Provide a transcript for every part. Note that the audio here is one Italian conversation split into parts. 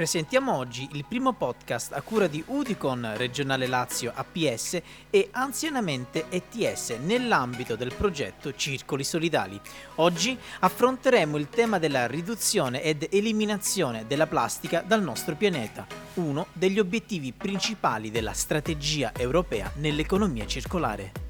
Presentiamo oggi il primo podcast a cura di Udicon Regionale Lazio APS e Anzianamente ETS nell'ambito del progetto Circoli Solidali. Oggi affronteremo il tema della riduzione ed eliminazione della plastica dal nostro pianeta, uno degli obiettivi principali della strategia europea nell'economia circolare.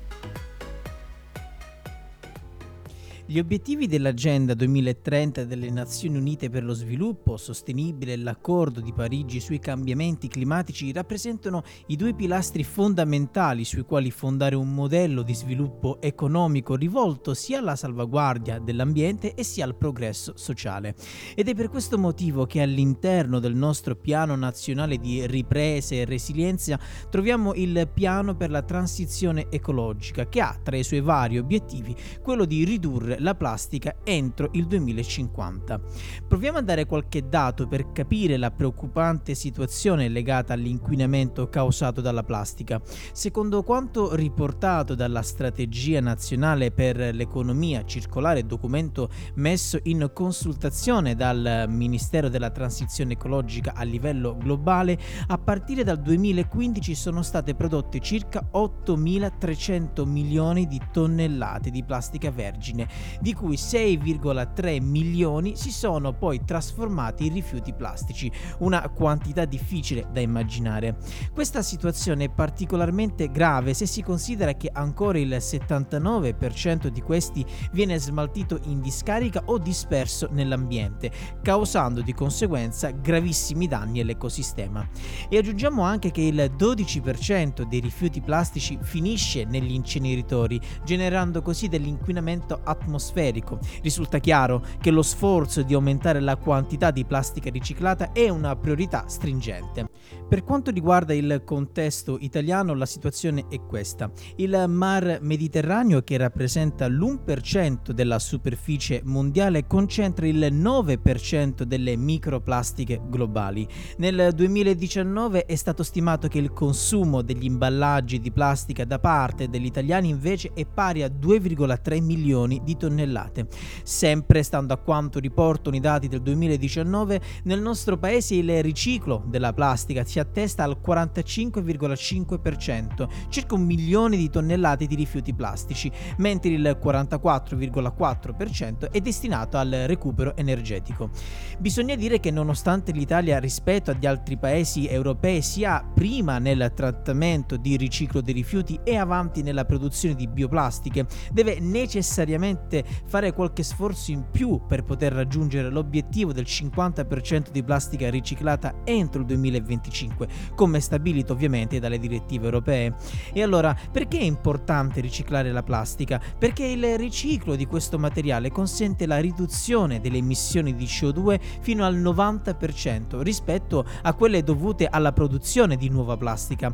Gli obiettivi dell'Agenda 2030 delle Nazioni Unite per lo sviluppo sostenibile e l'accordo di Parigi sui cambiamenti climatici rappresentano i due pilastri fondamentali sui quali fondare un modello di sviluppo economico rivolto sia alla salvaguardia dell'ambiente e sia al progresso sociale. Ed è per questo motivo che all'interno del nostro piano nazionale di ripresa e resilienza troviamo il piano per la transizione ecologica che ha tra i suoi vari obiettivi quello di ridurre la plastica entro il 2050. Proviamo a dare qualche dato per capire la preoccupante situazione legata all'inquinamento causato dalla plastica. Secondo quanto riportato dalla Strategia Nazionale per l'Economia Circolare, documento messo in consultazione dal Ministero della Transizione Ecologica a livello globale, a partire dal 2015 sono state prodotte circa 8.300 milioni di tonnellate di plastica vergine, di cui 6,3 milioni si sono poi trasformati in rifiuti plastici, una quantità difficile da immaginare. Questa situazione è particolarmente grave se si considera che ancora il 79% di questi viene smaltito in discarica o disperso nell'ambiente, causando di conseguenza gravissimi danni all'ecosistema. E aggiungiamo anche che il 12% dei rifiuti plastici finisce negli inceneritori, generando così dell'inquinamento atmosferico atmosferico. Risulta chiaro che lo sforzo di aumentare la quantità di plastica riciclata è una priorità stringente. Per quanto riguarda il contesto italiano, la situazione è questa. Il Mar Mediterraneo, che rappresenta l'1% della superficie mondiale, concentra il 9% delle microplastiche globali. Nel 2019 è stato stimato che il consumo degli imballaggi di plastica da parte degli italiani invece è pari a 2,3 milioni di tonnellate. Sempre stando a quanto riportano i dati del 2019, nel nostro paese il riciclo della plastica si attesta al 45,5%, circa un milione di tonnellate di rifiuti plastici, mentre il 44,4% è destinato al recupero energetico. Bisogna dire che nonostante l'Italia rispetto agli altri paesi europei sia prima nel trattamento di riciclo dei rifiuti e avanti nella produzione di bioplastiche, deve necessariamente fare qualche sforzo in più per poter raggiungere l'obiettivo del 50% di plastica riciclata entro il 2025, come stabilito ovviamente dalle direttive europee. E allora, perché è importante riciclare la plastica? Perché il riciclo di questo materiale consente la riduzione delle emissioni di CO2 fino al 90% rispetto a quelle dovute alla produzione di nuova plastica.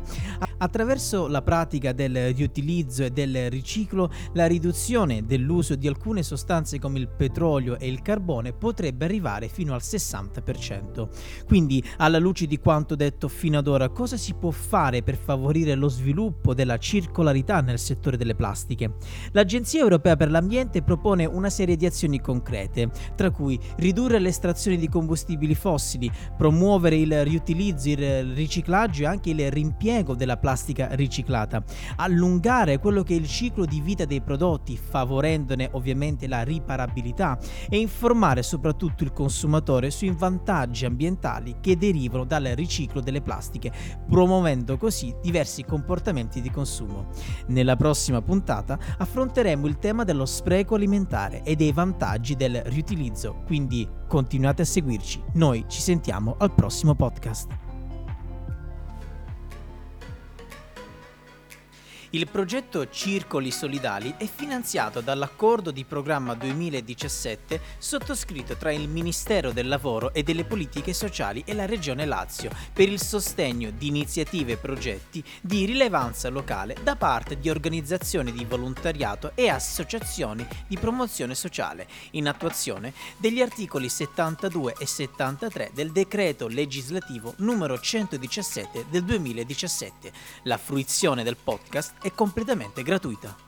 Attraverso la pratica del riutilizzo e del riciclo, la riduzione dell'uso di alcune sostanze come il petrolio e il carbone potrebbe arrivare fino al 60%. Quindi, alla luce di quanto detto fino ad ora, cosa si può fare per favorire lo sviluppo della circolarità nel settore delle plastiche? L'Agenzia europea per l'ambiente propone una serie di azioni concrete, tra cui ridurre l'estrazione di combustibili fossili, promuovere il riutilizzo, il riciclaggio e anche il rimpiego della plastica riciclata, allungare quello che è il ciclo di vita dei prodotti, favorendone ovviamente la riparabilità e informare soprattutto il consumatore sui vantaggi ambientali che derivano dal riciclo delle plastiche, promuovendo così diversi comportamenti di consumo. Nella prossima puntata affronteremo il tema dello spreco alimentare e dei vantaggi del riutilizzo, quindi continuate a seguirci. Noi ci sentiamo al prossimo podcast. Il progetto Circoli Solidali è finanziato dall'accordo di programma 2017 sottoscritto tra il Ministero del Lavoro e delle Politiche Sociali e la Regione Lazio per il sostegno di iniziative e progetti di rilevanza locale da parte di organizzazioni di volontariato e associazioni di promozione sociale, in attuazione degli articoli 72 e 73 del decreto legislativo numero 117 del 2017. La fruizione del podcast è completamente gratuita.